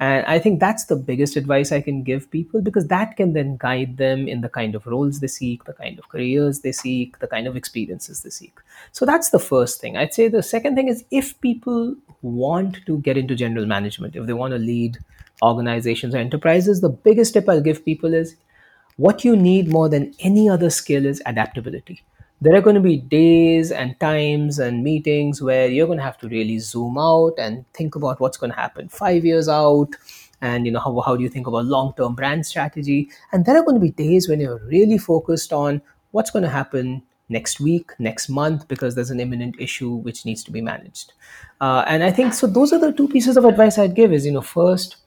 And I think that's the biggest advice I can give people because that can then guide them in the kind of roles they seek, the kind of careers they seek, the kind of experiences they seek. So that's the first thing. I'd say the second thing is if people want to get into general management, if they want to lead organizations or enterprises, the biggest tip I'll give people is what you need more than any other skill is adaptability there are going to be days and times and meetings where you're going to have to really zoom out and think about what's going to happen five years out and you know how, how do you think about long-term brand strategy. And there are going to be days when you're really focused on what's going to happen next week next month because there's an imminent issue which needs to be managed. Uh, and i think so those are the two pieces of advice i'd give is you know first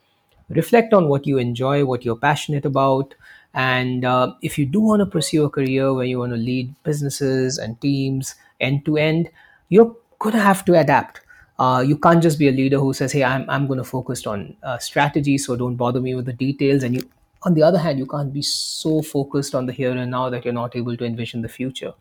reflect on what you enjoy what you're passionate about and uh, if you do want to pursue a career where you want to lead businesses and teams end to end, you're going to have to adapt. Uh, you can't just be a leader who says, "Hey, I'm I'm going to focus on uh, strategy, so don't bother me with the details." And you, on the other hand, you can't be so focused on the here and now that you're not able to envision the future.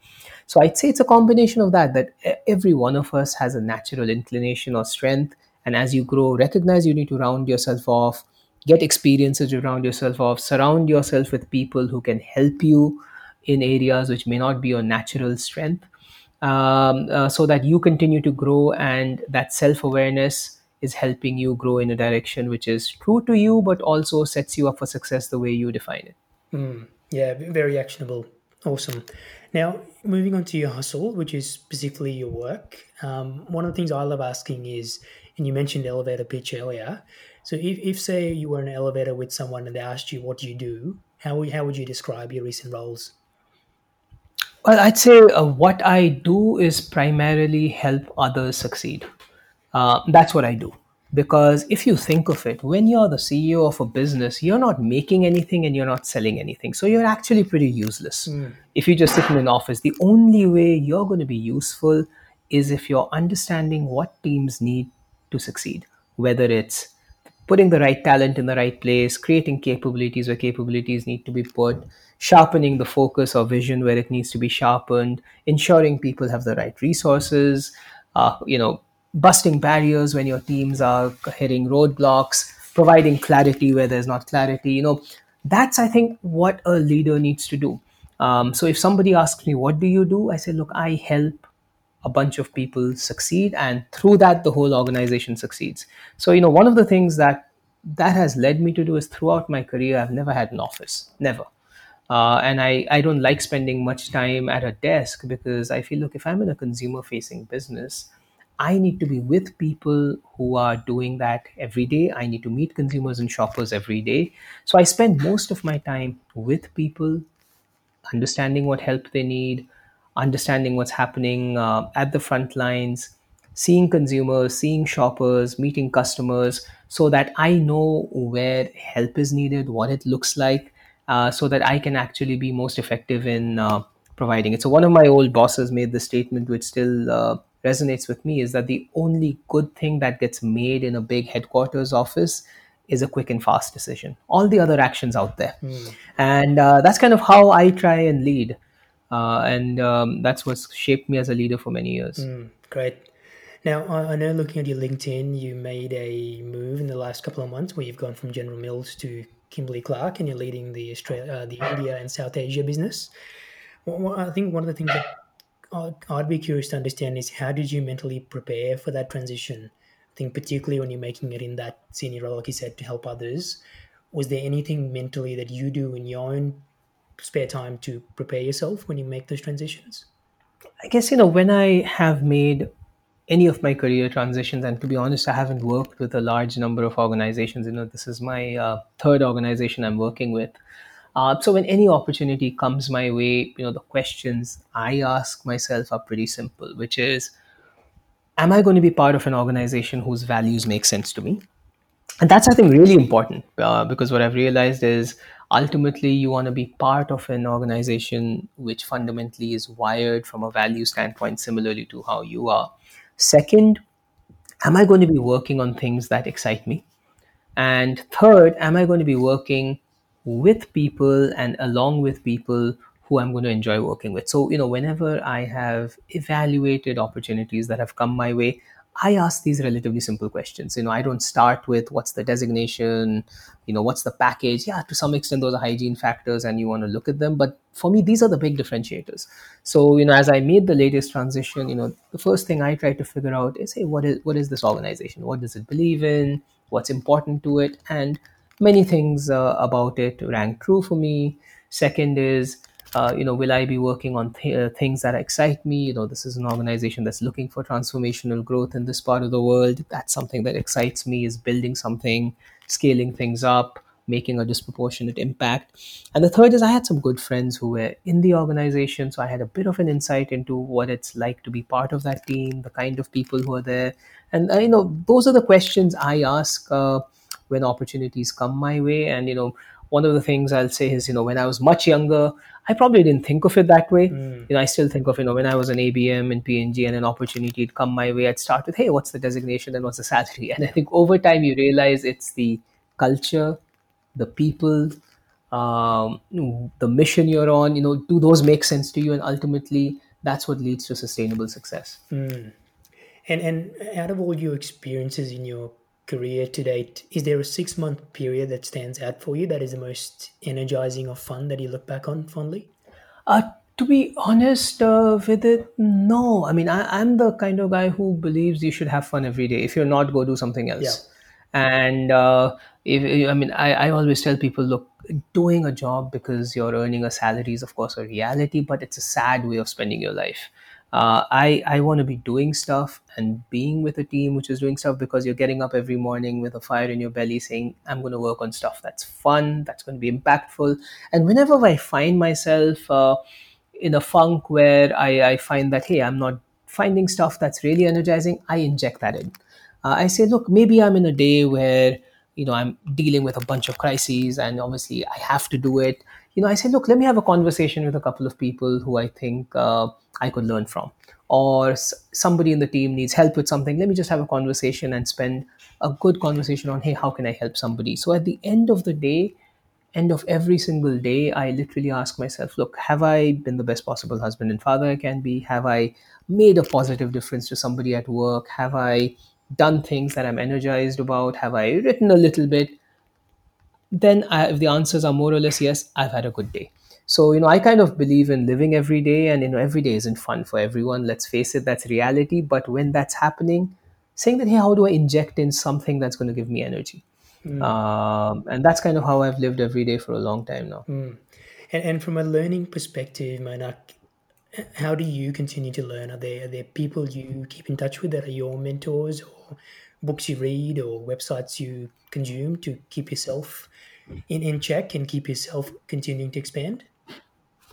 So I'd say it's a combination of that. That every one of us has a natural inclination or strength, and as you grow, recognize you need to round yourself off get experiences around yourself of surround yourself with people who can help you in areas which may not be your natural strength um, uh, so that you continue to grow and that self-awareness is helping you grow in a direction which is true to you but also sets you up for success the way you define it. Mm, yeah very actionable. Awesome. Now moving on to your hustle which is specifically your work um, one of the things i love asking is and you mentioned elevator pitch earlier so if, if say you were in an elevator with someone and they asked you what you do, how how would you describe your recent roles? Well, I'd say uh, what I do is primarily help others succeed. Uh, that's what I do. Because if you think of it, when you're the CEO of a business, you're not making anything and you're not selling anything. So you're actually pretty useless. Mm. If you just sit in an office, the only way you're going to be useful is if you're understanding what teams need to succeed, whether it's putting the right talent in the right place, creating capabilities where capabilities need to be put, sharpening the focus or vision where it needs to be sharpened, ensuring people have the right resources, uh, you know, busting barriers when your teams are hitting roadblocks, providing clarity where there's not clarity. You know, that's I think what a leader needs to do. Um, so if somebody asks me, "What do you do?" I say, "Look, I help a bunch of people succeed, and through that, the whole organization succeeds." So you know, one of the things that that has led me to do is throughout my career, I've never had an office, never. Uh, and I, I don't like spending much time at a desk because I feel, look, if I'm in a consumer facing business, I need to be with people who are doing that every day. I need to meet consumers and shoppers every day. So I spend most of my time with people, understanding what help they need, understanding what's happening uh, at the front lines, seeing consumers, seeing shoppers, meeting customers, so that I know where help is needed, what it looks like, uh, so that I can actually be most effective in uh, providing it. So, one of my old bosses made the statement, which still uh, resonates with me, is that the only good thing that gets made in a big headquarters office is a quick and fast decision. All the other actions out there, mm. and uh, that's kind of how I try and lead, uh, and um, that's what's shaped me as a leader for many years. Mm, great. Now, I know looking at your LinkedIn, you made a move in the last couple of months where you've gone from General Mills to Kimberly Clark, and you're leading the Australia, uh, the India and South Asia business. Well, I think one of the things that I'd be curious to understand is how did you mentally prepare for that transition? I think particularly when you're making it in that senior role, like you said, to help others. Was there anything mentally that you do in your own spare time to prepare yourself when you make those transitions? I guess you know when I have made any of my career transitions and to be honest i haven't worked with a large number of organizations you know this is my uh, third organization i'm working with uh, so when any opportunity comes my way you know the questions i ask myself are pretty simple which is am i going to be part of an organization whose values make sense to me and that's i think really important uh, because what i've realized is ultimately you want to be part of an organization which fundamentally is wired from a value standpoint similarly to how you are Second, am I going to be working on things that excite me? And third, am I going to be working with people and along with people who I'm going to enjoy working with? So, you know, whenever I have evaluated opportunities that have come my way, I ask these relatively simple questions. You know, I don't start with what's the designation, you know, what's the package. Yeah, to some extent, those are hygiene factors and you want to look at them. But for me, these are the big differentiators. So, you know, as I made the latest transition, you know, the first thing I try to figure out is, hey, what is what is this organization? What does it believe in? What's important to it? And many things uh, about it rang true for me. Second is, uh, you know, will I be working on th- uh, things that excite me? You know, this is an organization that's looking for transformational growth in this part of the world. That's something that excites me is building something, scaling things up, making a disproportionate impact. And the third is I had some good friends who were in the organization. So I had a bit of an insight into what it's like to be part of that team, the kind of people who are there. And, uh, you know, those are the questions I ask uh, when opportunities come my way. And, you know, one of the things I'll say is, you know, when I was much younger, I probably didn't think of it that way. Mm. You know, I still think of, you know, when I was an ABM in P&G and an opportunity had come my way, I'd start with, hey, what's the designation and what's the salary? And I think over time you realize it's the culture, the people, um, the mission you're on, you know, do those make sense to you? And ultimately, that's what leads to sustainable success. Mm. And, and out of all your experiences in your career to date, is there a six month period that stands out for you that is the most energizing or fun that you look back on fondly? Uh, to be honest uh, with it, no. I mean, I, am the kind of guy who believes you should have fun every day. If you're not, go do something else. Yeah. And uh, if I mean, I, I always tell people, look, doing a job because you're earning a salary is, of course, a reality, but it's a sad way of spending your life uh, I I want to be doing stuff and being with a team which is doing stuff because you're getting up every morning with a fire in your belly, saying I'm going to work on stuff that's fun, that's going to be impactful. And whenever I find myself uh, in a funk where I, I find that hey, I'm not finding stuff that's really energizing, I inject that in. Uh, I say, look, maybe I'm in a day where you know i'm dealing with a bunch of crises and obviously i have to do it you know i say look let me have a conversation with a couple of people who i think uh, I could learn from. Or s- somebody in the team needs help with something. Let me just have a conversation and spend a good conversation on, hey, how can I help somebody? So at the end of the day, end of every single day, I literally ask myself, look, have I been the best possible husband and father I can be? Have I made a positive difference to somebody at work? Have I done things that I'm energized about? Have I written a little bit? Then, I, if the answers are more or less yes, I've had a good day. So, you know, I kind of believe in living every day, and, you know, every day isn't fun for everyone. Let's face it, that's reality. But when that's happening, saying that, hey, how do I inject in something that's going to give me energy? Um, and that's kind of how I've lived every day for a long time now. And, and from a learning perspective, Mainak, how do you continue to learn? Are there, are there people you keep in touch with that are your mentors or books you read or websites you consume to keep yourself in, in check and keep yourself continuing to expand?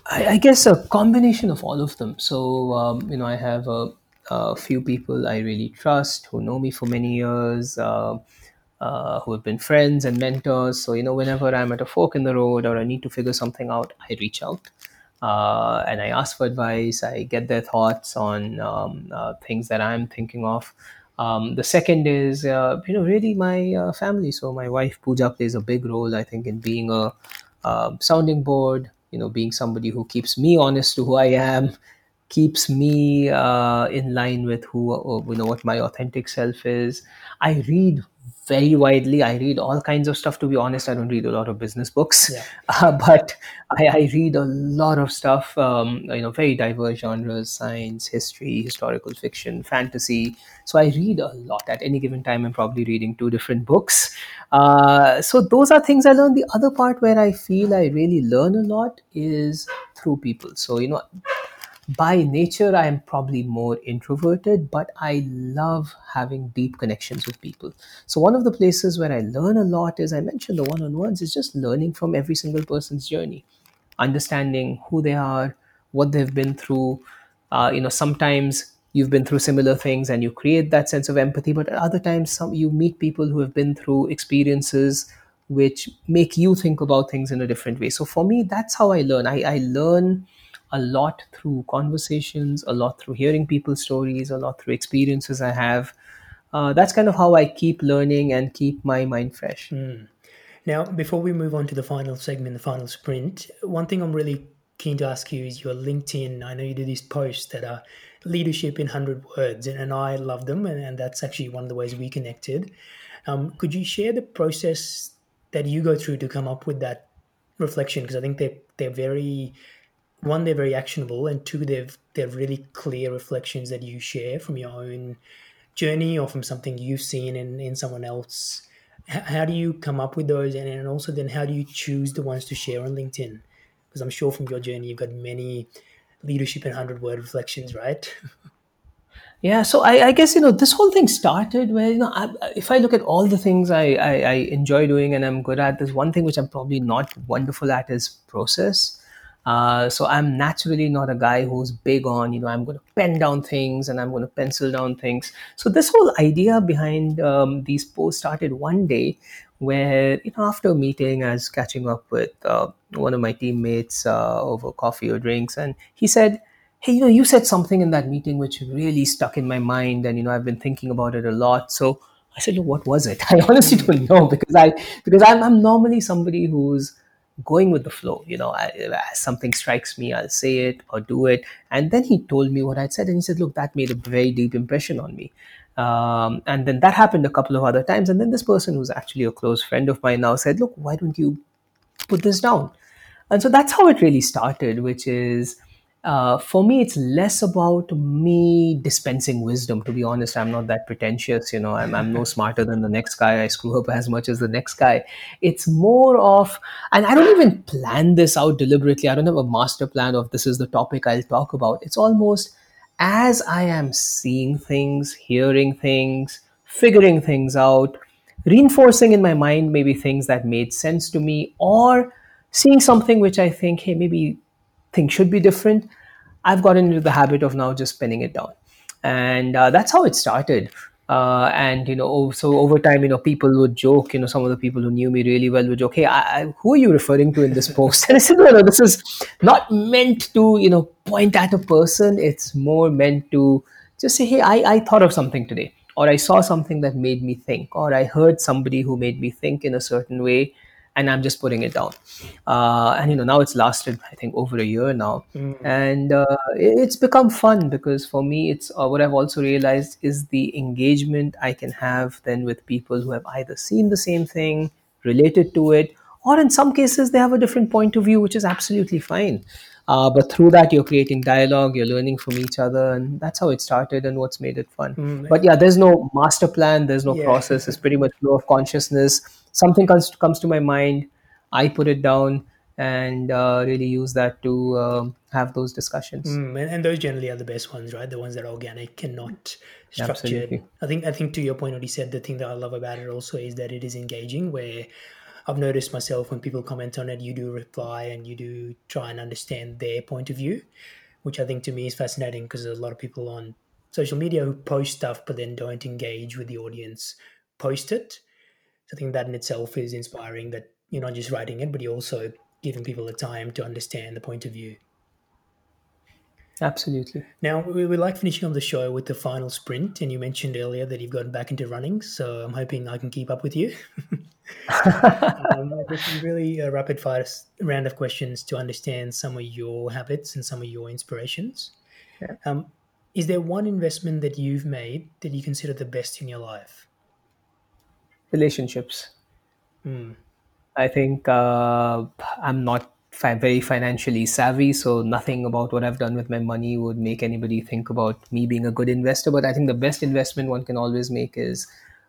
I, I guess a combination of all of them. So, um, you know, I have a, a few people I really trust who know me for many years. Uh, uh, who have been friends and mentors. So, you know, whenever I'm at a fork in the road or I need to figure something out, I reach out uh, and I ask for advice. I get their thoughts on um, uh, things that I'm thinking of. Um, the second is, uh, you know, really my uh, family. So, my wife Pooja plays a big role, I think, in being a um sounding board, you know, being somebody who keeps me honest to who I am, keeps me uh, in line with who uh, you know what my authentic self is. I read very widely. I read all kinds of stuff. To be honest, I don't read a lot of business books, Yeah. uh, but I, I read a lot of stuff. Um, you know, very diverse genres: science, history, historical fiction, fantasy. So I read a lot. At any given time, I'm probably reading two different books. Uh, so those are things I learn. The other part where I feel I really learn a lot is through people. So you know, by nature i am probably more introverted but i love having deep connections with people. So one of the places where i learn a lot is i mentioned the one-on-ones is just learning from every single person's journey. Understanding who they are what they've been through. Uh, you know sometimes you've been through similar things and you create that sense of empathy but at other times some you meet people who have been through experiences which make you think about things in a different way. So for me that's how i learn. I, I learn a lot through conversations, a lot through hearing people's stories, a lot through experiences I have. Uh, that's kind of how I keep learning and keep my mind fresh. Now, before we move on to the final segment, the final sprint, one thing I'm really keen to ask you is your LinkedIn. I know you do these posts that are leadership in 100 words, and, and I love them, and, and that's actually one of the ways we connected. Um, could you share the process that you go through to come up with that reflection? Because I think they're, they're very, one, they're very actionable, and two, they've, they're really clear reflections that you share from your own journey or from something you've seen in, in someone else. How do you come up with those? And, and also then how do you choose the ones to share on linkedin? Because i'm sure from your journey you've got many leadership and 100 word reflections right? Yeah, so I, I guess you know this whole thing started where you know I, if I look at all the things I, I, I enjoy doing and I'm good at, there's one thing which I'm probably not wonderful at is process. Uh, so I'm naturally not a guy who's big on you know I'm going to pen down things and I'm going to pencil down things. So this whole idea behind um, these posts started one day where you know after a meeting I was catching up with uh, one of my teammates uh, over coffee or drinks and he said hey you know you said something in that meeting which really stuck in my mind and you know i've been thinking about it a lot so i said look what was it i honestly don't know because i because i'm, I'm normally somebody who's going with the flow you know I, something strikes me i'll say it or do it. And then he told me what i'd said and he said look that made a very deep impression on me. Um, and then that happened a couple of other times. And then this person who's actually a close friend of mine now said look why don't you put this down? And so that's how it really started, which is uh, for me, it's less about me dispensing wisdom. To be honest, I'm not that pretentious. You know, I'm, I'm no smarter than the next guy. I screw up as much as the next guy. It's more of, and I don't even plan this out deliberately. I don't have a master plan of this is the topic I'll talk about. It's almost as I am seeing things, hearing things, figuring things out, reinforcing in my mind maybe things that made sense to me, or seeing something which I think, hey, maybe things should be different. I've gotten into the habit of now just pinning it down. And uh, that's how it started. Uh, and you know, so over time, you know, people would joke. You know, some of the people who knew me really well would joke, "Hey, I, I, who are you referring to in this post?" And I said, "No, no, this is not meant to, you know, point at a person. It's more meant to just say, hey, I, I thought of something today, or I saw something that made me think, or I heard somebody who made me think in a certain way, and I'm just putting it down. Uh, and you know, now it's lasted I think over a year now, and uh, it- it's become fun because for me, it's uh, what I've also realized is the engagement I can have then with people who have either seen the same thing, related to it, or in some cases they have a different point of view, which is absolutely fine. Uh, but through that, you're creating dialogue, you're learning from each other, and that's how it started and what's made it fun. But yeah, there's no master plan, there's no Yeah. process. It's pretty much flow of consciousness. Something comes comes to my mind, I put it down and uh, really use that to um, have those discussions. Mm, and, and those generally are the best ones, right? The ones that are organic and not structured. Absolutely. I think I think to your point, what he said, the thing that I love about it also is that it is engaging. Where I've noticed myself when people comment on it, you do reply and you do try and understand their point of view, which I think to me is fascinating because there's a lot of people on social media who post stuff but then don't engage with the audience post it. I think that in itself is inspiring that you're not just writing it, but you're also giving people the time to understand the point of view. Absolutely. Now, we, we like finishing on the show with the final sprint, and you mentioned earlier that you've gotten back into running, so I'm hoping I can keep up with you. um, this is really a rapid fire round of questions to understand some of your habits and some of your inspirations. Yeah. Um, is there one investment that you've made that you consider the best in your life? Relationships. Hmm. I think uh, I'm not fi- very financially savvy, so nothing about what I've done with my money would make anybody think about me being a good investor. But I think the best investment one can always make is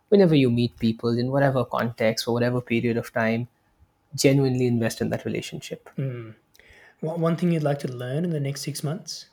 whenever you meet people in whatever context or whatever period of time, genuinely invest in that relationship. One one thing you'd like to learn in the next six months?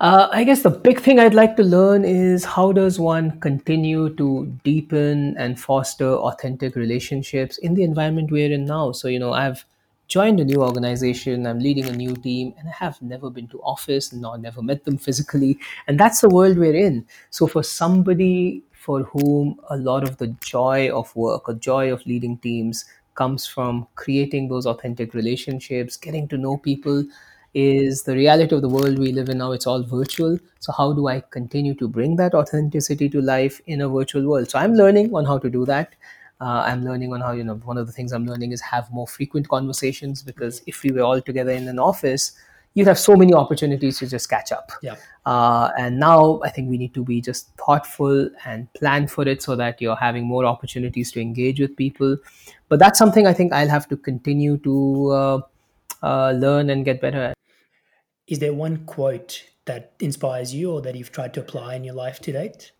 Uh, I guess the big thing I'd like to learn is how does one continue to deepen and foster authentic relationships in the environment we're in now. So you know, I've joined a new organization, I'm leading a new team, and I have never been to office, nor never met them physically, and that's the world we're in. So for somebody for whom a lot of the joy of work, a joy of leading teams, comes from creating those authentic relationships, getting to know people is the reality of the world we live in now. It's all virtual. So, how do I continue to bring that authenticity to life in a virtual world? So, I'm learning on how to do that. Uh, I'm learning on how, you know, one of the things I'm learning is have more frequent conversations because if we were all together in an office, you'd have so many opportunities to just catch up. Yeah. Uh, and now I think we need to be just thoughtful and plan for it so that you're having more opportunities to engage with people. But that's something I think I'll have to continue to uh, uh, learn and get better at. Is there one quote that inspires you or that you've tried to apply in your life to date?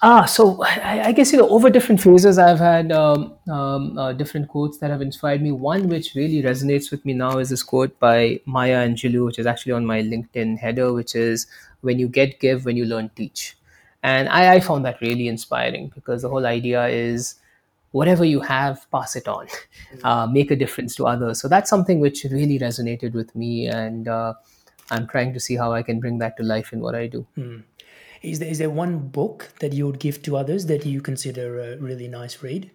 Ah, so I, I guess you know over different phases I've had um, um, uh, different quotes that have inspired me. One which really resonates with me now is this quote by Maya Angelou, which is actually on my LinkedIn header, which is "When you get, give; when you learn, teach." And I, I found that really inspiring because the whole idea is whatever you have, pass it on, uh, make a difference to others. So that's something which really resonated with me, and uh, I'm trying to see how I can bring that to life in what I do. Is there, is there one book that you would give to others that you consider a really nice read?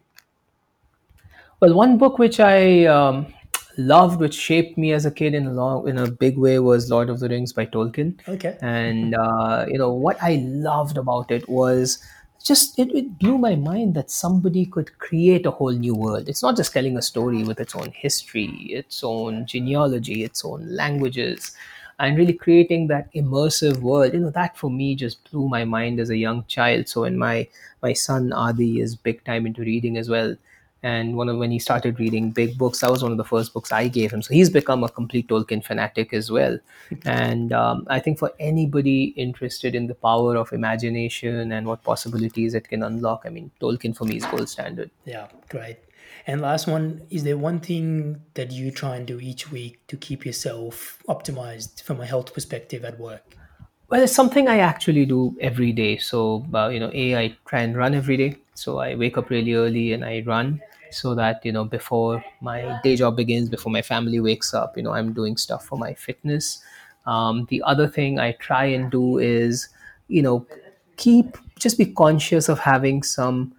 Well, one book which I um, loved, which shaped me as a kid in a long, in a big way, was Lord of the Rings by Tolkien. Okay. And uh, you know what I loved about it was just it, it blew my mind that somebody could create a whole new world. It's not just telling a story with its own history, its own genealogy, its own languages, and really creating that immersive world. You know that for me just blew my mind as a young child. So when my my son Adi is big time into reading as well and one of when he started reading big books that was one of the first books i gave him so he's become a complete tolkien fanatic as well and um, i think for anybody interested in the power of imagination and what possibilities it can unlock i mean tolkien for me is gold standard Yeah, great. And last one, is there one thing that you try and do each week to keep yourself optimized from a health perspective at work? Well, it's something I actually do every day. So, uh, you know, A, I try and run every day. So I wake up really early and I run so that, you know, before my day job begins, before my family wakes up, you know, I'm doing stuff for my fitness. Um, the other thing I try and do is, you know, keep, just be conscious of having some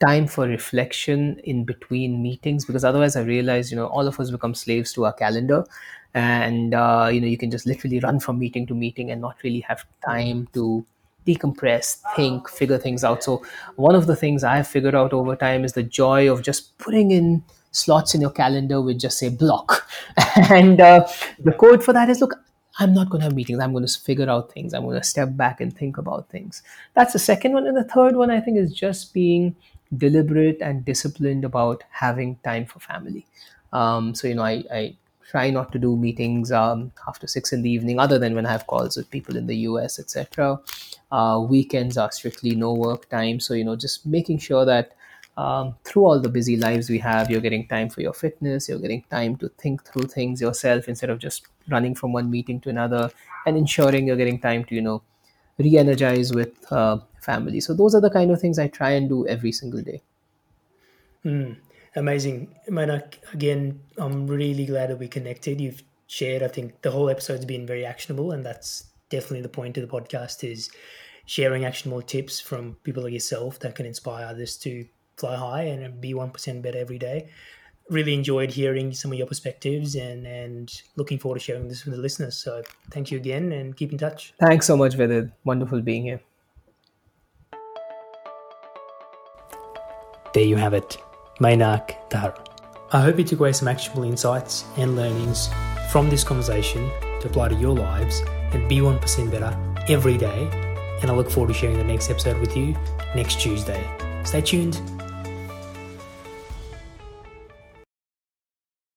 time for reflection in between meetings because otherwise i realize you know all of us become slaves to our calendar and uh, you know you can just literally run from meeting to meeting and not really have time to decompress, think, figure things out. So, one of the things I have figured out over time is the joy of just putting in slots in your calendar with just say block. and uh, the code for that is look, I'm not going to have meetings. I'm going to figure out things. I'm going to step back and think about things. That's the second one. And the third one, I think, is just being deliberate and disciplined about having time for family. Um, so, you know, I, I try not to do meetings um, after six in the evening, other than when I have calls with people in the US, etc. Uh, weekends are strictly no work time. So, you know, just making sure that um, through all the busy lives we have, you're getting time for your fitness, you're getting time to think through things yourself instead of just running from one meeting to another, and ensuring you're getting time to, you know, re energize with uh, family. So, those are the kind of things I try and do every single day. Mm. Amazing. Mainak, again, I'm really glad that we connected. You've shared, I think the whole episode's been very actionable, and that's definitely the point of the podcast is sharing actionable tips from people like yourself that can inspire others to fly high and be 1% better every day. Really enjoyed hearing some of your perspectives and, and looking forward to sharing this with the listeners. So thank you again and keep in touch. Thanks so much, Vidit. Wonderful being here. There you have it. Mainak Dhar. I hope you took away some actionable insights and learnings from this conversation to apply to your lives and be 1% better every day. And I look forward to sharing the next episode with you next Tuesday. Stay tuned.